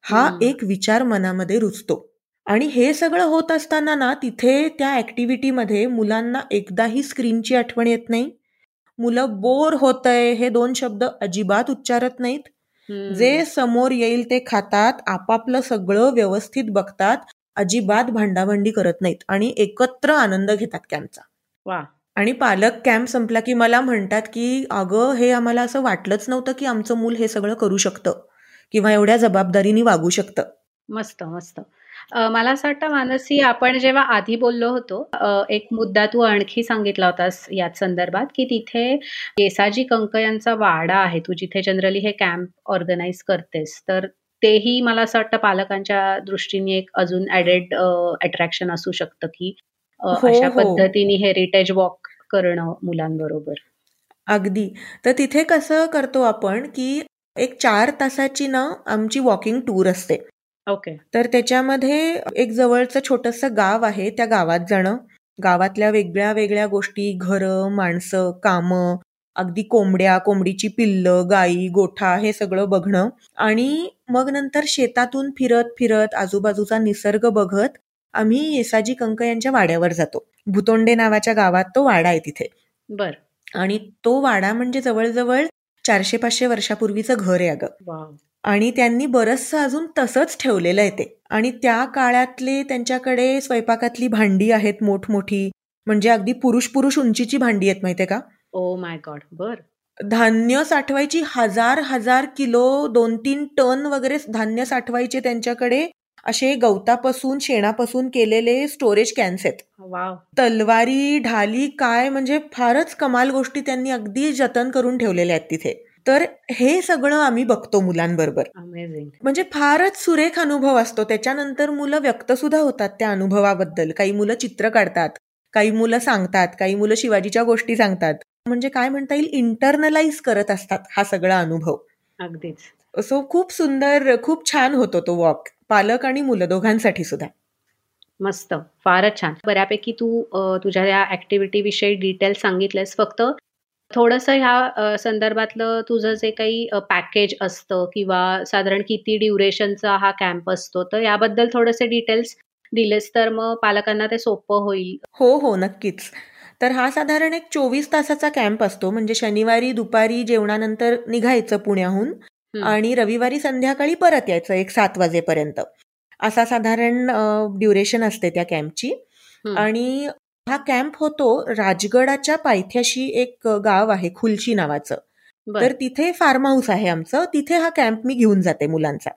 हा एक विचार मनामध्ये रुजतो. आणि हे सगळं होत असताना ना तिथे त्या ऍक्टिव्हिटीमध्ये मुलांना एकदाही स्क्रीनची आठवण येत नाही. मुलं बोर होतय हे दोन शब्द अजिबात उच्चारत नाहीत. जे समोर येईल ते खातात आपापलं सगळं व्यवस्थित बघतात अजिबात भांडाभांडी करत नाहीत आणि एकत्र आनंद घेतात कॅम्पचा. वा. आणि पालक कॅम्प संपला की मला म्हणतात की अगं हे आम्हाला असं वाटलंच नव्हतं की आमचं मूल हे सगळं करू शकतं किंवा एवढ्या जबाबदारीने वागू शकतं. मस्त मस्त. मला असं वाटतं मानसी आपण जेव्हा आधी बोललो होतो एक मुद्दा तू आणखी सांगितला होतास याच संदर्भात की तिथे केसाजी कंक यांचा वाडा आहे. तू जिथे जनरली हे कॅम्प ऑर्गनाईज करतेस तर तेही मला असं वाटतं पालकांच्या दृष्टीने एक अजून ऍडेड अट्रॅक्शन असू शकतं की हो, अशा हो. पद्धतीने हेरिटेज वॉक करणं मुलांबरोबर. अगदी. तर तिथे कसं करतो आपण की एक चार तासाची ना आमची वॉकिंग टूर असते. ओके तर त्याच्यामध्ये एक जवळचं छोटस गाव आहे त्या गावात जाणं. गावातल्या वेगळ्या वेगळ्या गोष्टी घरं माणसं कामं अगदी कोंबड्या कोंबडीची पिल्ल गाई गोठा हे सगळं बघणं. आणि मग नंतर शेतातून फिरत फिरत आजूबाजूचा निसर्ग बघत आम्ही येसाजी कंक यांच्या वाड्यावर जातो. भुतोंडे नावाच्या गावात तो वाडा आहे तिथे. बर. आणि तो वाडा म्हणजे जवळजवळ चारशे पाचशे वर्षापूर्वीचं घर आहे अगं. आणि त्यांनी बरचसं अजून तसंच ठेवलेलं आहे ते. आणि त्या काळातले त्यांच्याकडे स्वयंपाकातली भांडी आहेत मोठमोठी. म्हणजे अगदी पुरुष पुरुष उंचीची भांडी आहेत माहितीये का? ओ माय गॉड बर. धान्य साठवायची हजार हजार किलो दोन तीन टन वगैरे धान्य साठवायचे त्यांच्याकडे. असे गवतापासून शेणापासून केलेले स्टोरेज कॅन्स आहेत. तलवारी ढाली काय म्हणजे फारच कमाल गोष्टी त्यांनी अगदी जतन करून ठेवलेल्या आहेत तिथे. तर हे सगळं आम्ही बघतो मुलांबरोबर. म्हणजे फारच सुरेख अनुभव असतो. त्याच्यानंतर मुलं व्यक्त सुद्धा होतात त्या अनुभवाबद्दल. काही मुलं चित्र काढतात काही मुलं सांगतात काही मुलं शिवाजीच्या गोष्टी सांगतात. म्हणजे काय म्हणता येईल? इंटरनलाइज करत असतात हा सगळा अनुभव. अगदीच. सो खूप सुंदर खूप छान होतो तो वॉक पालक आणि मुलं दोघांसाठी सुद्धा. मस्त. फारच छान. बऱ्यापैकी तू तुझ्या या ऍक्टिव्हिटी विषयी डिटेल सांगितलेस फक्त थोडंसं ह्या संदर्भातलं तुझं जे काही पॅकेज असतं किंवा साधारण किती ड्युरेशनचा हा कॅम्प असतो तर याबद्दल थोडेसे डिटेल्स दिलेस तर मग पालकांना ते सोपं होईल. हो हो नक्कीच. तर हा साधारण एक चोवीस तासाचा कॅम्प असतो म्हणजे शनिवारी दुपारी जेवणानंतर निघायचं पुण्याहून आणि रविवारी संध्याकाळी परत यायचं एक सात वाजेपर्यंत. असा साधारण ड्युरेशन असते त्या कॅम्पची आणि हा कॅम्प होतो राजगडाच्या पायथ्याशी एक गाव आहे खुलशी नावाचं. तर तिथे फार्म हाऊस आहे आमचं. तिथे हा कॅम्प मी घेऊन जाते मुलांचा.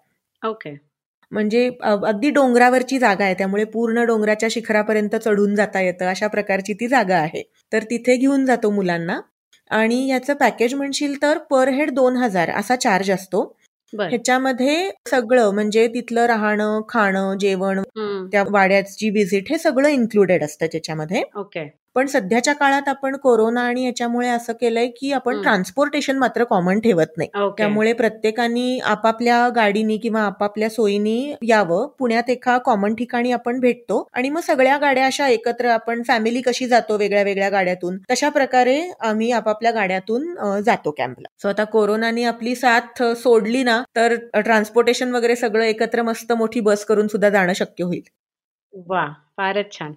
ओके. म्हणजे अगदी डोंगरावरची जागा आहे. त्यामुळे पूर्ण डोंगराच्या शिखरापर्यंत चढून जाता येतं. अशा प्रकारची ती जागा आहे. तर तिथे घेऊन जातो मुलांना. आणि याचं पॅकेज म्हणशील तर पर हेड दोन हजार असा चार्ज असतो. ह्याच्यामध्ये सगळं म्हणजे तिथलं राहणं खाणं जेवण त्या वाड्याची व्हिजिट हे सगळं इन्क्लुडेड असतं त्याच्यामध्ये. ओके. पण सध्याच्या काळात आपण कोरोना आणि याच्यामुळे असं केलंय की आपण ट्रान्सपोर्टेशन मात्र कॉमन ठेवत नाही. त्यामुळे प्रत्येकानी आपापल्या गाडीनी किंवा आपापल्या सोयीनी यावं. पुण्यात एका कॉमन ठिकाणी आपण भेटतो आणि मग सगळ्या गाड्या अशा एकत्र आपण फॅमिली कशी जातो वेगळ्या वेगळ्या गाड्यातून तशा प्रकारे आम्ही आपापल्या गाड्यातून जातो कॅम्पला. सो आता कोरोनाने आपली साथ सोडली ना तर ट्रान्सपोर्टेशन वगैरे सगळं एकत्र मस्त मोठी बस करून सुद्धा जाणं शक्य होईल. वा फारच छान.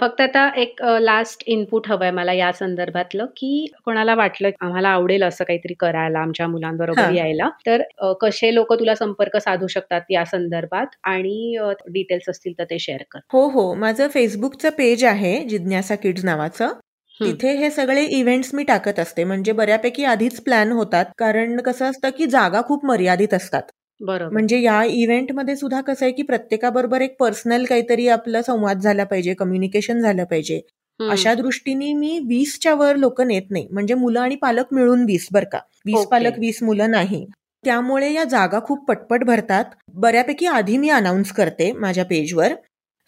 फक्त आता एक लास्ट इनपुट हवंय मला या संदर्भातलं, की कोणाला वाटलं आम्हाला आवडेल असं काहीतरी करायला, आमच्या मुलांबरोबर यायला, तर कसे लोक तुला संपर्क साधू शकतात या संदर्भात आणि डिटेल्स असतील तर ते शेअर कर. हो, हो. माझं फेसबुकचं पेज आहे जिज्ञासा किड्स नावाचं. तिथे हे सगळे इव्हेंट्स मी टाकत असते. म्हणजे बऱ्यापैकी आधीच प्लॅन होतात. कारण कसं असतं, की जागा खूप मर्यादित असतात. बरोबर. म्हणजे या इव्हेंटमध्ये सुद्धा कसं आहे, की प्रत्येकाबरोबर एक पर्सनल काहीतरी आपला संवाद झाला पाहिजे, कम्युनिकेशन झालं पाहिजे. अशा दृष्टीने मी वीसच्या वर लोक नेत नाही. म्हणजे मुलं आणि पालक मिळून वीस बर का. वीस पालक वीस मुलं नाही. त्यामुळे या जागा खूप पटपट भरतात. बऱ्यापैकी आधी मी अनाऊन्स करते माझ्या पेजवर.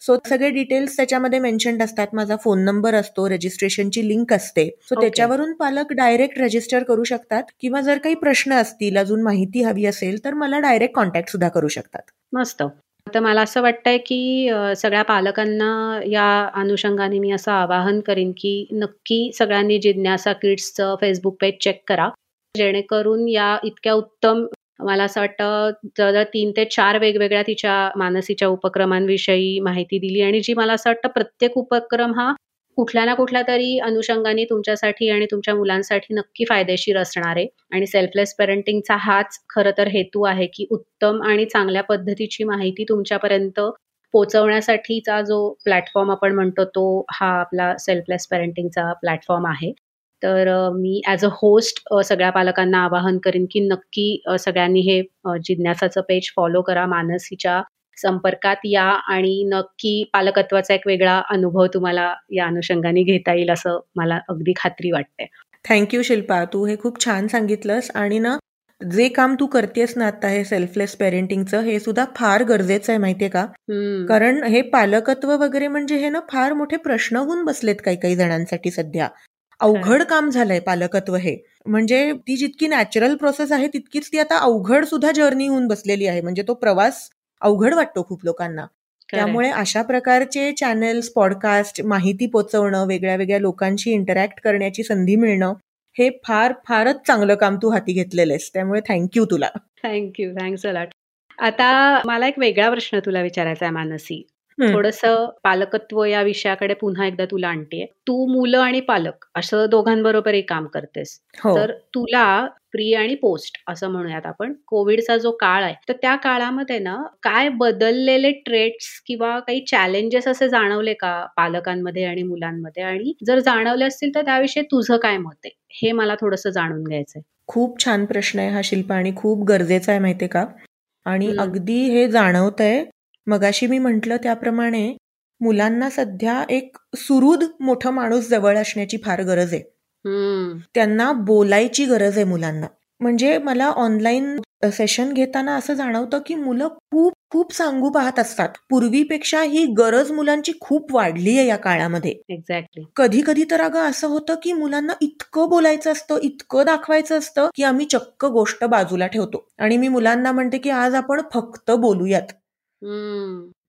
सो सगळे डिटेल्स त्याच्यामध्ये मेन्शन्ड असतात. माझा फोन नंबर असतो रजिस्ट्रेशनची लिंक असते. सो त्याच्यावरून पालक डायरेक्ट रजिस्टर करू शकतात. किंवा जर काही प्रश्न असतील अजून माहिती हवी असेल तर मला डायरेक्ट कॉन्टॅक्ट सुद्धा करू शकतात. मस्त. तर मला असं वाटतंय की सगळ्या पालकांना या अनुषंगाने मी असं आवाहन करीन की नक्की सगळ्यांनी जिज्ञासा किड्सचं फेसबुक पेज चेक करा. जेणेकरून या इतक्या उत्तम मला असं वाटतं जर तीन ते चार वेगवेगळ्या तिच्या मानसीच्या उपक्रमांविषयी माहिती दिली आणि जी मला असं वाटतं प्रत्येक उपक्रम हा कुठल्या ना कुठल्या तरी अनुषंगाने तुमच्यासाठी आणि तुमच्या मुलांसाठी नक्की फायदेशीर असणार आहे. आणि सेल्फलेस पेरेंटिंगचा हाच खरं तर हेतू आहे की उत्तम आणि चांगल्या पद्धतीची माहिती तुमच्यापर्यंत पोचवण्यासाठीचा जो प्लॅटफॉर्म आपण म्हणतो तो हा आपला सेल्फलेस पेरेंटिंगचा प्लॅटफॉर्म आहे. तर मी ॲज अ होस्ट सगळ्या पालकांना आवाहन करीन की नक्की सगळ्यांनी हे जिज्ञासाचं पेज फॉलो करा. मानसीच्या संपर्कात या आणि नक्की पालकत्वाचा एक वेगळा अनुभव तुम्हाला या अनुषंगाने घेता येईल असं मला अगदी खात्री वाटते थँक्यू शिल्पा. तू हे खूप छान सांगितलंस आणि ना जे काम तू करतेस ना आता हे सेल्फलेस पेरेंटिंगचं हे सुद्धा फार गरजेचं आहे माहितीये का? कारण हे पालकत्व वगैरे म्हणजे हे ना फार मोठे प्रश्न होऊन बसलेत काही काही जणांसाठी सध्या. अवघड काम झालंय पालकत्व हे. म्हणजे ती जितकी नॅचरल प्रोसेस आहे तितकीच ती आता अवघड सुद्धा जर्नी होऊन बसलेली आहे. म्हणजे तो प्रवास अवघड वाटतो खूप लोकांना. त्यामुळे अशा प्रकारचे चॅनल्स पॉडकास्ट माहिती पोचवणं वेगळ्या वेगळ्या लोकांशी इंटरॅक्ट करण्याची संधी मिळणं हे फार फारच चांगलं काम तू हाती घेतलेलं आहेस. त्यामुळे थँक्यू तुला. थँक्यू थँक्स अलाट आता मला एक वेगळा प्रश्न तुला विचारायचा आहे मानसी. थोडस पालकत्व या विषयाकडे पुन्हा एकदा तुला आणते तू मुलं आणि पालक असं दोघांबरोबरही काम करतेस. हो. तर तुला प्री आणि पोस्ट असं म्हणूयात आपण. कोविडचा जो काळ आहे तर त्या काळामध्ये ना काय बदललेले ट्रेड्स किंवा काही चॅलेंजेस असे जाणवले का पालकांमध्ये आणि मुलांमध्ये? आणि जर जाणवले असतील तर त्याविषयी तुझं काय मत आहे? हे मला थोडस जाणून घ्यायचंय. खूप छान प्रश्न आहे हा शिल्पा आणि खूप गरजेचा आहे माहितीये का? आणि अगदी हे जाणवत आहे मगाशी मी म्हटलं त्याप्रमाणे मुलांना सध्या एक सुरुद मोठं माणूस जवळ असण्याची फार गरज आहे. त्यांना बोलायची गरज आहे मुलांना. म्हणजे मला ऑनलाईन सेशन घेताना असं जाणवतं की मुलं खूप खूप सांगू पाहत असतात. पूर्वीपेक्षा ही गरज मुलांची खूप वाढली आहे या काळामध्ये. एक्झॅक्टली कधी कधी तर अगं असं होतं की मुलांना इतकं बोलायचं असतं इतकं दाखवायचं असतं की आम्ही चक्क गोष्ट बाजूला ठेवतो. आणि मी मुलांना म्हणते की आज आपण फक्त बोलूयात.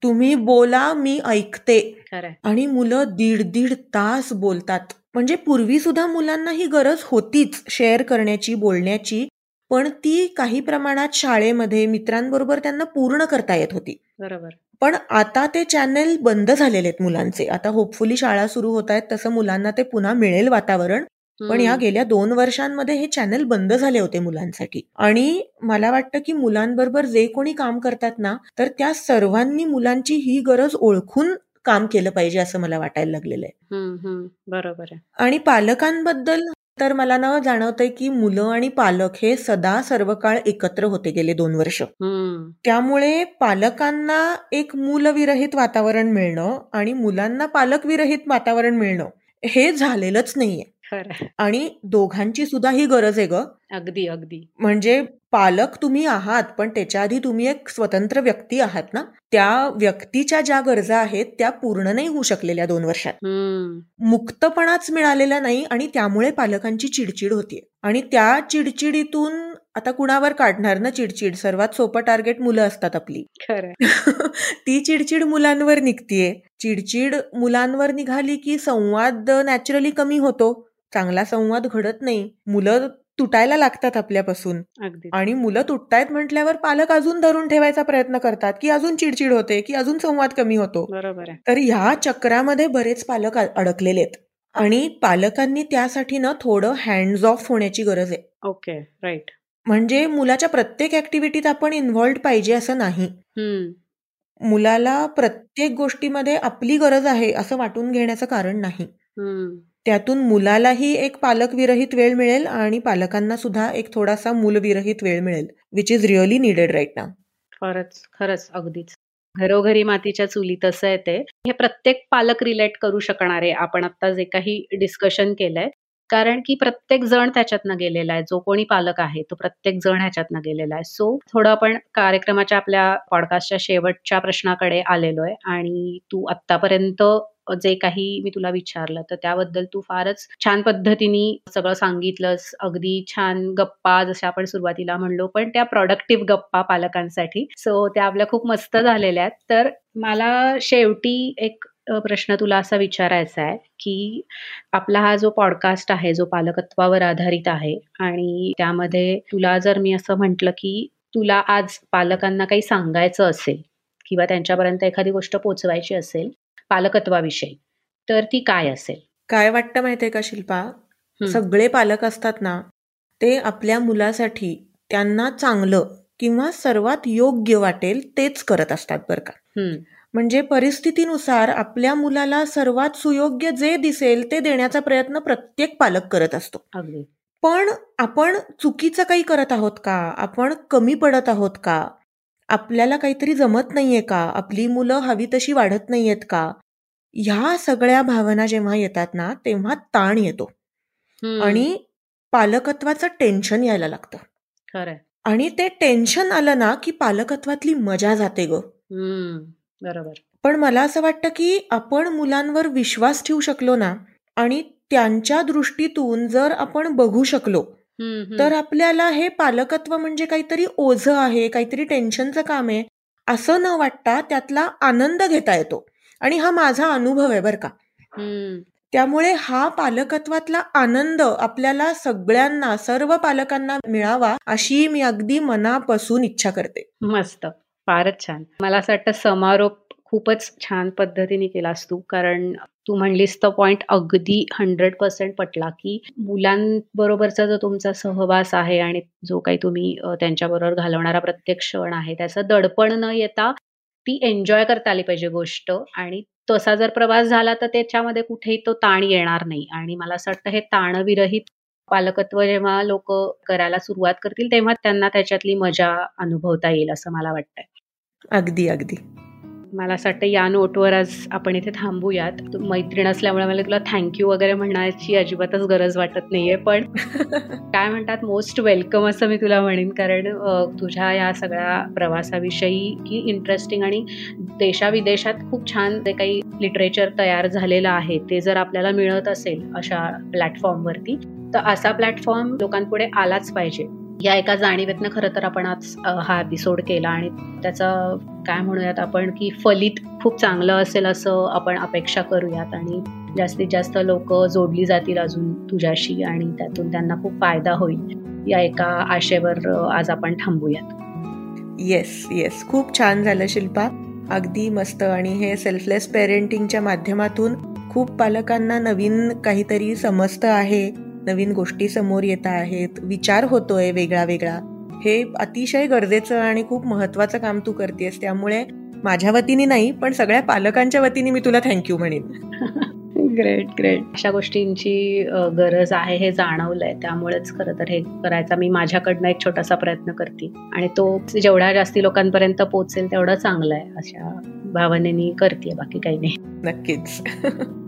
तुम्ही बोला मी ऐकते. आणि मुलं दीड दीड तास बोलतात. म्हणजे पूर्वी सुद्धा मुलांना ही गरज होतीच शेअर करण्याची बोलण्याची. पण ती काही प्रमाणात शाळेमध्ये मित्रांबरोबर त्यांना पूर्ण करता येत होती. बरोबर. पण आता ते चॅनेल बंद झालेले आहेत मुलांचे. आता होपफुली शाळा सुरू होत आहेत तसं मुलांना ते पुन्हा मिळेल वातावरण. पण या गेल्या दोन वर्षांमध्ये हे चॅनल बंद झाले होते मुलांसाठी. आणि मला वाटतं की मुलांबरोबर जे कोणी काम करतात ना तर त्या सर्वांनी मुलांची ही गरज ओळखून काम केलं पाहिजे असं मला वाटायला लागलेलं आहे. बरोबर आहे. आणि पालकांबद्दल तर मला ना जाणवतंय की मुलं आणि पालक हे सदा सर्व काळ एकत्र होते गेले दोन वर्ष. त्यामुळे पालकांना एक मूलविरहित वातावरण मिळणं आणि मुलांना पालकविरहित वातावरण मिळणं हे झालेलंच नाहीये. आणि दोघांची सुद्धा ही गरज आहे ग. अगदी अगदी. म्हणजे पालक तुम्ही आहात पण त्याच्या आधी तुम्ही एक स्वतंत्र व्यक्ती आहात ना? त्या व्यक्तीच्या ज्या गरजा आहेत त्या पूर्ण नाही होऊ शकलेल्या दोन वर्षात. मुक्तपणाच मिळालेला नाही आणि त्यामुळे पालकांची चिडचिड होतीये. आणि त्या चिडचिडीतून आता कुणावर काढणार ना चिडचिड? सर्वात सोपं टार्गेट मुलं असतात आपली. ती चिडचिड मुलांवर निघतीये. चिडचिड मुलांवर निघाली की संवाद नॅचरली कमी होतो. चांगला संवाद घडत नाही. मुलं तुटायला लागतात आपल्यापासून. आणि मुलं तुटतायत म्हटल्यावर पालक अजून धरून ठेवायचा प्रयत्न करतात की अजून चिडचिड होते की अजून संवाद कमी होतो. बरोबर तर ह्या चक्रामध्ये बरेच पालक अडकलेले आहेत. आणि पालकांनी त्यासाठी ना थोडं हँड्स ऑफ होण्याची गरज आहे. ओके राईट म्हणजे मुलाच्या प्रत्येक ऍक्टिव्हिटीत आपण इन्व्हॉल्ड पाहिजे असं नाही. मुलाला प्रत्येक गोष्टीमध्ये आपली गरज आहे असं वाटून घेण्याचं कारण नाही. त्यातून मुलालाही एक पालकविरहित वेळ मिळेल आणि पालकांना सुद्धा एक थोडासा मूलविरहित वेळ मिळेल which is really needed right ना खरंच खरंच अगदीच. घरोघरी मातीच्या चुली तसं येते. हे प्रत्येक पालक रिलेट करू शकणारे आपण आता जे काही डिस्कशन केलंय कारण की प्रत्येक जण त्याच्यातनं गेलेला आहे. जो कोणी पालक आहे तो प्रत्येक जण ह्याच्यातनं गेलेला आहे. सो थोडं आपण कार्यक्रमाच्या आपल्या पॉडकास्टच्या शेवटच्या प्रश्नाकडे आलेलो आहे. आणि तू आतापर्यंत जे काही मी तुला विचारलं तर त्याबद्दल तू फारच छान पद्धतीने सगळं सांगितलंस. अगदी छान गप्पा जशा आपण सुरुवातीला म्हणलो पण त्या प्रॉडक्टिव्ह गप्पा पालकांसाठी. सो त्या आपल्या खूप मस्त झालेल्या आहेत. तर मला शेवटी एक प्रश्न तुला असा विचारायचा आहे की आपला हा जो पॉडकास्ट आहे जो पालकत्वावर आधारित आहे आणि त्यामध्ये तुला जर मी असं म्हटलं की तुला आज पालकांना काही सांगायचं असेल किंवा त्यांच्यापर्यंत एखादी गोष्ट पोचवायची असेल पालकत्वाविषयी. तर ती काय असेल? काय वाटतं माहितीये का शिल्पा? सगळे पालक असतात ना ते आपल्या मुलासाठी त्यांना चांगलं किंवा सर्वात योग्य वाटेल तेच करत असतात बरं का. म्हणजे परिस्थितीनुसार आपल्या मुलाला सर्वात सुयोग्य जे दिसेल ते देण्याचा प्रयत्न प्रत्येक पालक करत असतो. पण आपण चुकीचं काही करत आहोत का? आपण कमी पडत आहोत का? आपल्याला काहीतरी जमत नाहीये का? आपली मुलं हवी तशी वाढत नाहीयेत का? ह्या सगळ्या भावना जेव्हा येतात ना तेव्हा ताण येतो. आणि पालकत्वाचं टेन्शन यायला लागतं. खरं आणि ते टेन्शन आलं ना की पालकत्वातली मजा जाते ग. बरोबर. पण मला असं वाटतं की आपण मुलांवर विश्वास ठेवू शकलो ना आणि त्यांच्या दृष्टीतून जर आपण बघू शकलो तर आपल्याला हे पालकत्व म्हणजे काहीतरी ओझ आहे काहीतरी टेन्शनचं काम आहे असं न वाटता त्यातला आनंद घेता येतो. आणि हा माझा अनुभव आहे बरं का. त्यामुळे हा पालकत्वातला आनंद आपल्याला सगळ्यांना सर्व पालकांना मिळावा अशी मी अगदी मनापासून इच्छा करते. मस्त. फारच छान. मला असं वाटतं समारोप खूपच छान पद्धतीने केलास तू कारण तू म्हणलीस तो पॉइंट अगदी हंड्रेड पर्सेंट पटला की मुलांबरोबरचा जो तुमचा सहवास आहे आणि जो काही तुम्ही त्यांच्याबरोबर घालवणारा प्रत्येक क्षण आहे त्याचं दडपण न येता ती एन्जॉय करता आली पाहिजे गोष्ट. आणि तसा जर प्रवास झाला तर त्याच्यामध्ये कुठेही तो ताण येणार नाही. आणि मला असं वाटतं हे ताणविरहित पालकत्व जेव्हा लोक करायला सुरुवात करतील तेव्हा त्यांना त्याच्यातली मजा अनुभवता येईल असं मला वाटतंय. अगदी अगदी. मला असं वाटतं या नोटवर आज आपण इथे थांबूयात. मैत्रीण असल्यामुळे मला तुला थँक्यू वगैरे म्हणण्याची अजिबातच गरज वाटत नाहीये पण काय म्हणतात मोस्ट वेलकम असं मी तुला म्हणेन. कारण तुझ्या या सगळ्या प्रवासाविषयी की इंटरेस्टिंग आणि देशाविदेशात खूप छान जे काही लिटरेचर तयार झालेलं आहे ते जर आपल्याला मिळत असेल अशा प्लॅटफॉर्मवरती तर असा प्लॅटफॉर्म लोकांपुढे आलाच पाहिजे. या एका जाणीवेतनं खरं तर आपण आज हा एपिसोड केला आणि त्याचा काय म्हणूयात आपण की फलित खूप चांगलं असेल असं आपण अपेक्षा करूयात आणि जास्तीत जास्त लोक जोडली जातील अजून तुझ्याशी आणि त्यातून त्यांना खूप फायदा होईल या एका आशेवर आज आपण थांबूयात. येस येस खूप छान झालं शिल्पा. अगदी मस्त आणि हे सेल्फलेस पेरेंटिंगच्या माध्यमातून खूप पालकांना नवीन काहीतरी समजतं आहे. नवीन गोष्टी समोर येत आहेत विचार होतोय वेगळा वेगळा हे अतिशय गरजेचं आणि खूप महत्वाचं काम तू करतेस त्यामुळे माझ्या वतीने नाही पण सगळ्या पालकांच्या वतीने मी तुला थँक्यू म्हणेन. ग्रेट ग्रेट अशा गोष्टींची गरज आहे हे जाणवलंय त्यामुळेच खरं तर हे करायचा मी माझ्याकडनं एक छोटासा प्रयत्न करते. आणि तो जेवढ्या जास्ती लोकांपर्यंत पोहोचेल तेवढं चांगलं आहे अशा भावनेनी करते बाकी काही नाही. नक्कीच.